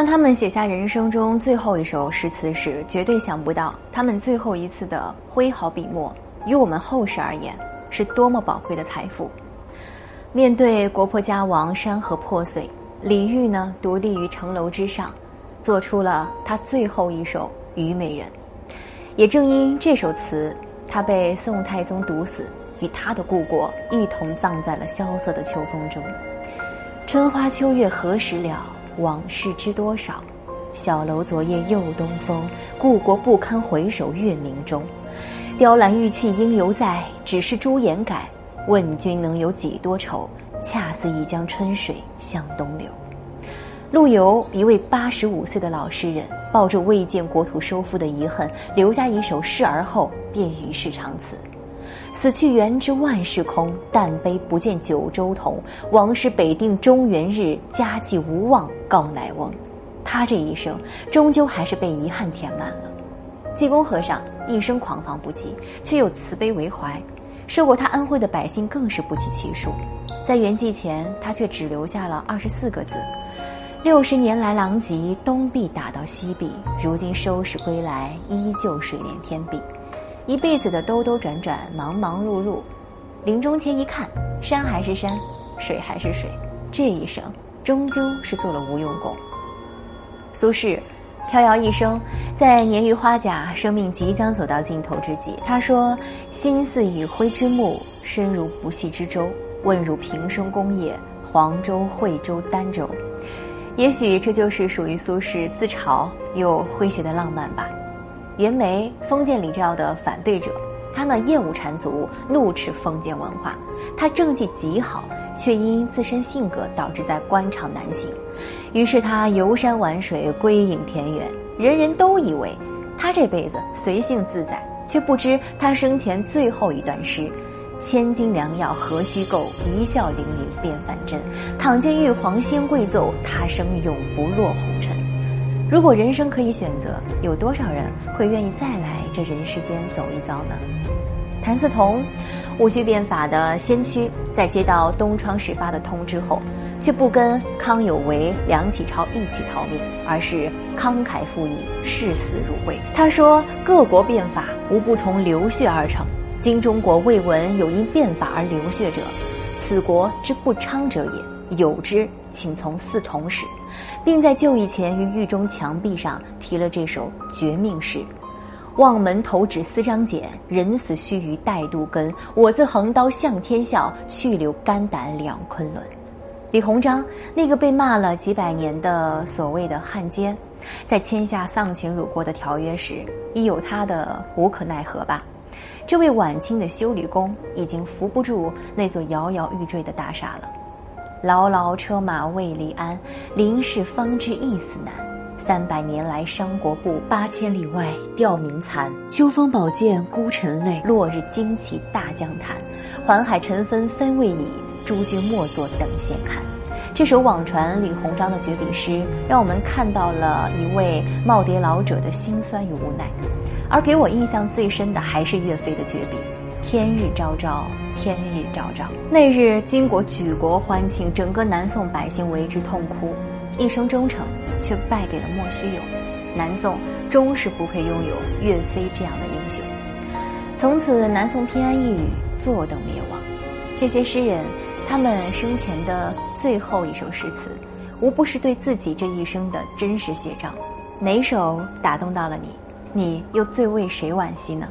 当他们写下人生中最后一首诗词时，绝对想不到他们最后一次的挥毫笔墨，于我们后世而言是多么宝贵的财富。面对国破家亡、山河破碎，李煜呢独立于城楼之上，做出了他最后一首《虞美人》。也正因这首词，他被宋太宗毒死，与他的故国一同葬在了萧瑟的秋风中。春花秋月何时了？往事知多少？小楼昨夜又东风，故国不堪回首月明中。雕栏玉砌应犹在，只是朱颜改。问君能有几多愁？恰似一江春水向东流。陆游，一位八十五岁的老诗人，抱着未见国土收复的遗恨，留下一首诗而后便与世长辞。死去元知万事空，但悲不见九州同。王师北定中原日，家祭无望告乃翁。他这一生，终究还是被遗憾填满了。济公和尚一生狂放不羁，却又慈悲为怀。受过他恩惠的百姓更是不计其数，在圆寂前，他却只留下了二十四个字：“六十年来狼藉，东壁打到西壁，如今收拾归来，依旧水连天碧。”一辈子的兜兜转转，忙忙碌碌，临终前一看，山还是山，水还是水，这一生终究是做了无用功。苏轼。飘摇一生，在年逾花甲、生命即将走到尽头之际，他说：“心似已灰之木，身如不系之舟。问汝平生功业，黄州、惠州、儋州。”也许这就是属于苏轼自嘲又诙谐的浪漫吧。袁枚，封建礼教的反对者。他呢厌恶缠足，怒斥封建文化。他政绩极好，却因自身性格导致在官场难行。于是他游山玩水，归隐田园。人人都以为他这辈子随性自在，却不知他生前最后一段诗：“千金良药何须购，一笑凌云变凡真。倘见玉皇先贵奏，他生永不落红尘。”如果人生可以选择，有多少人会愿意再来这人世间走一遭呢？谭嗣同，戊戌变法的先驱，在接到东窗事发的通知后，却不跟康有为、梁启超一起逃命，而是慷慨赴义，视死如归。他说：“各国变法无不从流血而成，今中国未闻有因变法而流血者，此国之不昌者也。有之，请从嗣同始。”并在就义前于狱中墙壁上题了这首绝命诗：“望门投指思张俭，人死须臾待杜根。我自横刀向天笑，去留肝胆两昆仑。”李鸿章那个被骂了几百年的所谓的汉奸，在签下丧权辱国的条约时，亦有他的无可奈何吧？这位晚清的修理工已经扶不住那座摇摇欲坠的大厦了。牢牢车马未离鞍，临事方知意死难。三百年来伤国步，八千里外吊民残。秋风宝剑孤臣泪，落日旌旗大江滩。环海尘纷分未已，诸君莫作等闲看。这首网传李鸿章的绝笔诗，让我们看到了一位耄耋老者的辛酸与无奈。而给我印象最深的，还是岳飞的绝笔。天日昭昭，天日昭昭。那日金国举国欢庆，整个南宋百姓为之痛哭。一生忠诚，却败给了莫须有。南宋终是不配拥有岳飞这样的英雄。从此，南宋偏安一隅，坐等灭亡。这些诗人，他们生前的最后一首诗词，无不是对自己这一生的真实写照。哪首打动到了你？你又最为谁惋惜呢？